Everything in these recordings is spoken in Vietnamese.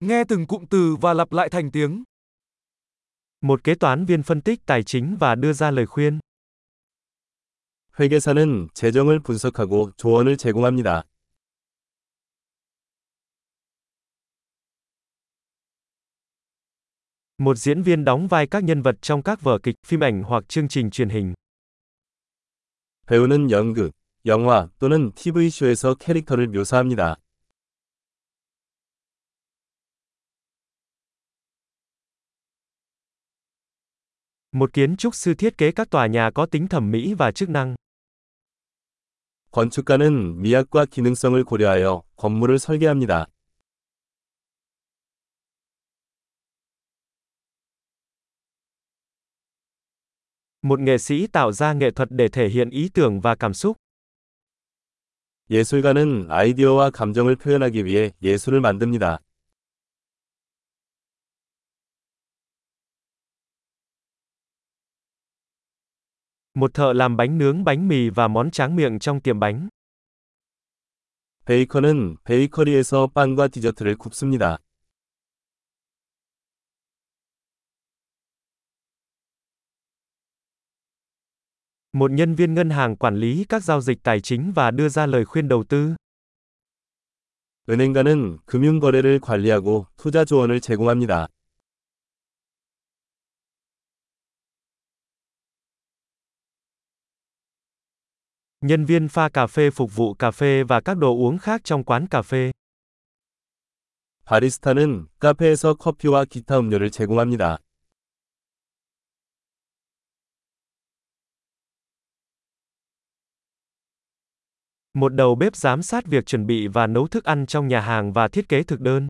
Nghe từng cụm từ và lặp lại thành tiếng. Một kế toán viên phân tích tài chính và đưa ra lời khuyên. 회계사는 재정을 분석하고 조언을 제공합니다. Một diễn viên đóng vai các nhân vật trong các vở kịch, phim ảnh hoặc chương trình truyền hình. 배우는 연극, 영화 또는 TV쇼에서 캐릭터를 묘사합니다. Một kiến trúc sư thiết kế các tòa nhà có tính thẩm mỹ và chức năng. 건축가는 미학과 기능성을 고려하여 건물을 설계합니다. Một nghệ sĩ tạo ra nghệ thuật để thể hiện ý tưởng và cảm xúc. 예술가는 아이디어와 감정을 표현하기 위해 예술을 만듭니다. Một thợ làm bánh nướng bánh mì và món tráng miệng trong tiệm bánh. 베이커는 베이커리에서 빵과 디저트를 굽습니다. Một nhân viên ngân hàng quản lý các giao dịch tài chính và đưa ra lời khuyên đầu tư. 은행가는 금융거래를 관리하고 투자 조언을 제공합니다. Nhân viên pha cà phê phục vụ cà phê và các đồ uống khác trong quán cà phê. 바리스타는 카페에서 커피와 기타 음료를 제공합니다. Một đầu bếp giám sát việc chuẩn bị và nấu thức ăn trong nhà hàng và thiết kế thực đơn.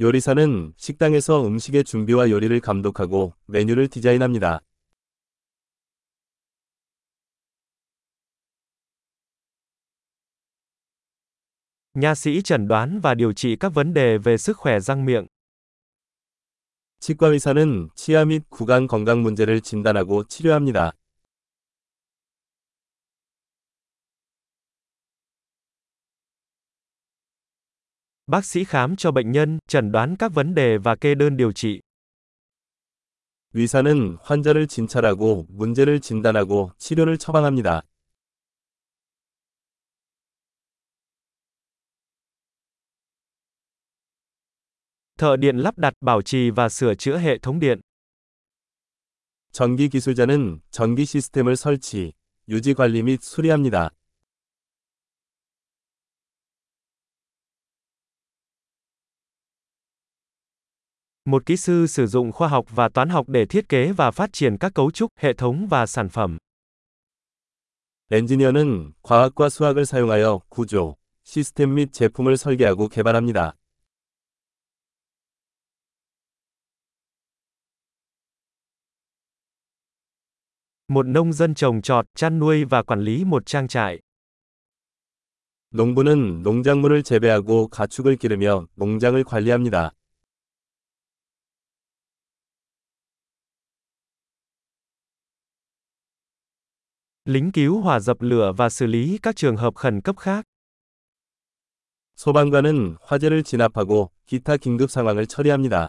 요리사는 식당에서 음식의 준비와 요리를 감독하고 메뉴를 디자인합니다. Nha sĩ chẩn đoán và điều trị các vấn đề về sức khỏe răng miệng. 치과 의사는 치아 및 구강 건강 문제를 진단하고 치료합니다. Bác sĩ khám cho bệnh nhân, chẩn đoán các vấn đề và kê đơn điều trị. 의사는 환자를 진찰하고 문제를 진단하고 치료를 처방합니다. Thợ điện lắp đặt, bảo trì và sửa chữa hệ thống điện. 전기 기술자는 전기 시스템을 설치, 유지 관리 및 수리합니다. Một kỹ sư sử dụng khoa học và toán học để thiết kế và phát triển các cấu trúc, hệ thống và sản phẩm. 엔지니어는 과학과 수학을 사용하여 구조, 시스템 및 제품을 설계하고 개발합니다. Một nông dân trồng trọt, chăn nuôi và quản lý một trang trại. 농부는 농작물을 재배하고 가축을 기르며 농장을 관리합니다. Lính cứu hỏa dập lửa và xử lý các trường hợp khẩn cấp khác. 소방관은 화재를 진압하고 기타 긴급 상황을 처리합니다.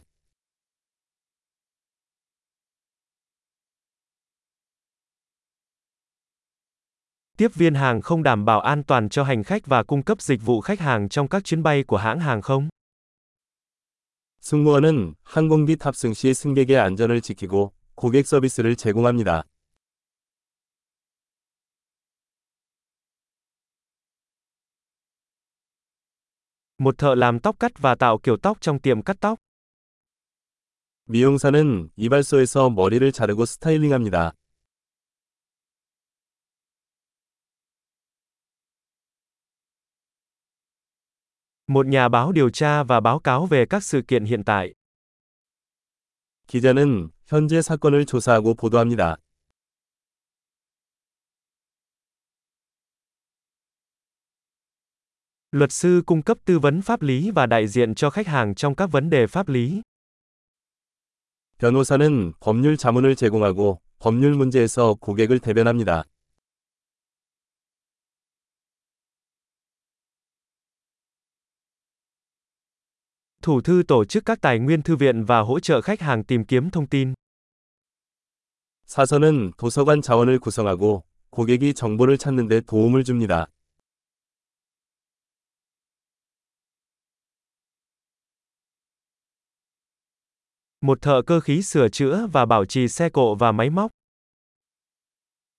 Tiếp viên hàng không đảm bảo an toàn cho hành khách và cung cấp dịch vụ khách hàng trong các chuyến bay của hãng hàng không. 승무원은 항공기 탑승 시 승객의 안전을 지키고 고객 서비스를 제공합니다. Một thợ làm tóc cắt và tạo kiểu tóc trong tiệm cắt tóc. 미용사는 이발소에서 머리를 자르고 스타일링합니다. Một nhà báo điều tra và báo cáo về các sự kiện hiện tại. 기자는 현재 사건을 조사하고 보도합니다. Luật sư cung cấp tư vấn pháp lý và đại diện cho khách hàng trong các vấn đề pháp lý. 변호사는 법률 자문을 제공하고 법률 문제에서 고객을 대변합니다. Thủ thư tổ chức các tài nguyên thư viện và hỗ trợ khách hàng tìm kiếm thông tin. 사서는 도서관 자원을 구성하고 고객이 정보를 찾는 데 도움을 줍니다. Một thợ cơ khí sửa chữa và bảo trì xe cộ và máy móc.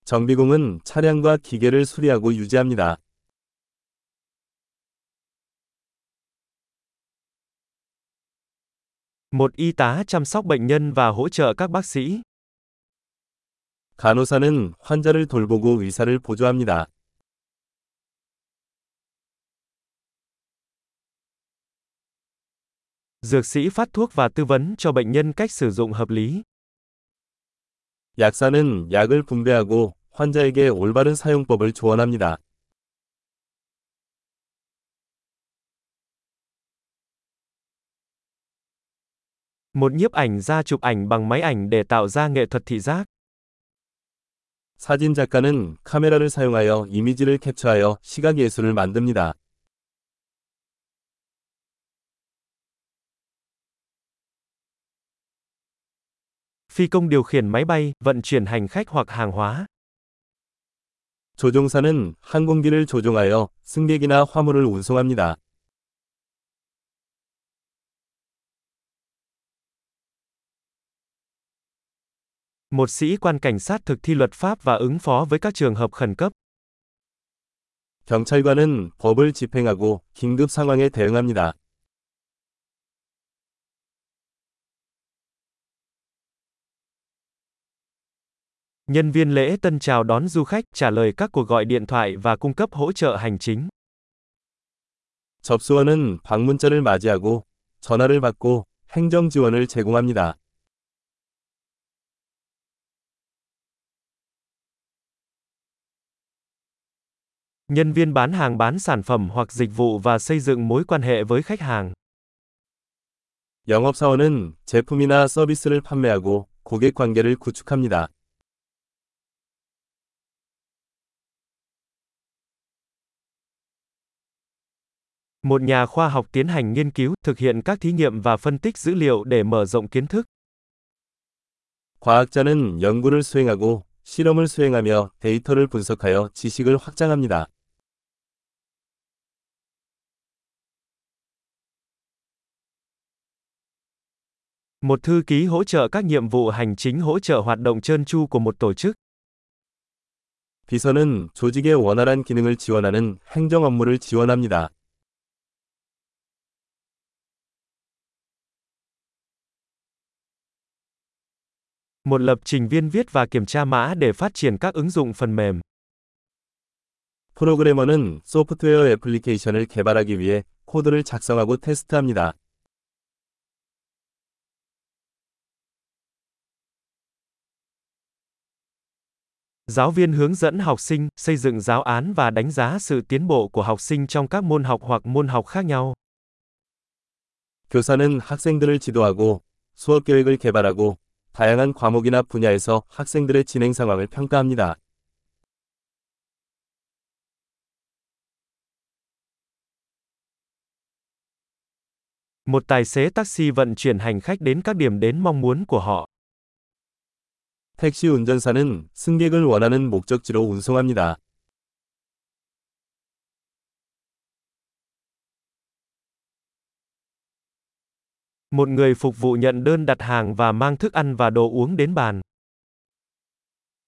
정비공은 차량과 기계를 수리하고 유지합니다. Một y tá chăm sóc bệnh nhân và hỗ trợ các bác sĩ. 간호사는 환자를 돌보고 의사를 보조합니다. Dược sĩ phát thuốc và tư vấn cho bệnh nhân cách sử dụng hợp lý. 약사는 약을 분배하고 환자에게 올바른 사용법을 조언합니다. Một nhiếp ảnh gia chụp ảnh bằng máy ảnh để tạo ra nghệ thuật thị giác. 사진 작가는 카메라를 사용하여 이미지를 캡처하여 시각 예술을 만듭니다. Phi công điều khiển máy bay, vận chuyển hành khách hoặc hàng hóa. 조종사는 항공기를 조종하여 승객이나 화물을 운송합니다. Một sĩ quan cảnh sát thực thi luật pháp và ứng phó với các trường hợp khẩn cấp. 경찰관은 법을 집행하고 긴급 상황에 대응합니다. Nhân viên lễ tân chào đón du khách, trả lời các cuộc gọi điện thoại và cung cấp hỗ trợ hành chính. 접수원은 방문자를 맞이하고 전화를 받고 행정 지원을 제공합니다. Nhân viên bán hàng bán sản phẩm hoặc dịch vụ và xây dựng mối quan hệ với khách hàng. 영업사원은 제품이나 서비스를 판매하고 고객 관계를 구축합니다. Một nhà khoa học tiến hành nghiên cứu, thực hiện các thí nghiệm và phân tích dữ liệu để mở rộng kiến thức. 과학자는 연구를 수행하고 실험을 수행하며 데이터를 분석하여 지식을 확장합니다. Một thư ký hỗ trợ các nhiệm vụ hành chính hỗ trợ hoạt động trơn tru của một tổ chức. 비서는 조직의 원활한 기능을 지원하는 행정 업무를 지원합니다. Một lập trình viên viết và kiểm tra mã để phát triển các ứng dụng phần mềm. 프로그래머는 소프트웨어 애플리케이션을 개발하기 위해 코드를 작성하고 테스트합니다. Giáo viên hướng dẫn học sinh, xây dựng giáo án và đánh giá sự tiến bộ của học sinh trong các môn học hoặc môn học khác nhau. 교사는 학생들을 지도하고 수업 계획을 개발하고 다양한 과목이나 분야에서 학생들의 진행 상황을 평가합니다. Một tài xế taxi vận chuyển hành khách đến các điểm đến mong muốn của họ. 택시 운전사는 승객을 원하는 목적지로 운송합니다. Một người phục vụ nhận đơn đặt hàng và mang thức ăn và đồ uống đến bàn.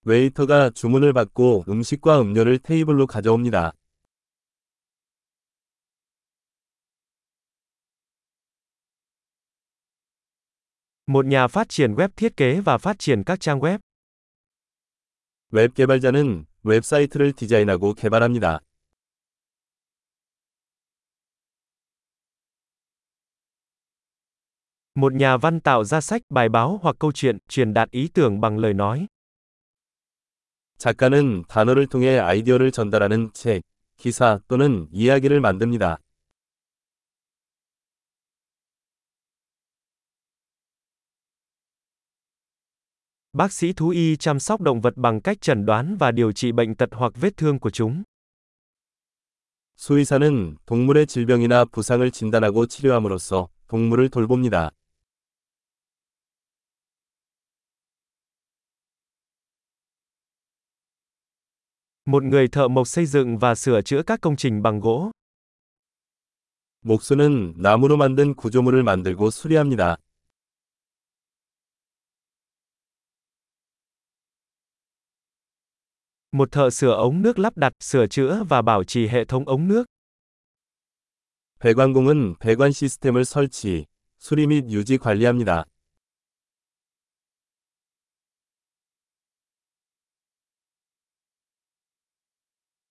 웨이터가 주문을 받고 음식과 음료를 테이블로 가져옵니다. Một nhà phát triển web thiết kế và phát triển các trang web. 웹 개발자는 웹사이트를 디자인하고 개발합니다. Một nhà văn tạo ra sách, bài báo hoặc câu chuyện, truyền đạt ý tưởng bằng lời nói. 작가는 단어를 통해 아이디어를 전달하는 책, 기사 또는 이야기를 만듭니다. Bác sĩ thú y chăm sóc động vật bằng cách chẩn đoán và điều trị bệnh tật hoặc vết thương của chúng. 수의사는 동물의 질병이나 부상을 진단하고 치료함으로써 동물을 돌봅니다. Một người thợ mộc xây dựng và sửa chữa các công trình bằng gỗ. 목수는 나무로 만든 구조물을 만들고 수리합니다. Một thợ sửa ống nước lắp đặt, sửa chữa và bảo trì hệ thống ống nước. 배관공은 배관 시스템을 설치, 수리 및 유지 관리합니다.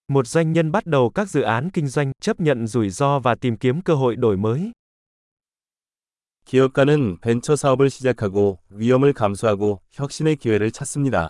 Một doanh nhân bắt đầu các dự án kinh doanh, chấp nhận rủi ro và tìm kiếm cơ hội đổi mới. 기업가는 벤처 사업을 시작하고 위험을 감수하고 혁신의 기회를 찾습니다.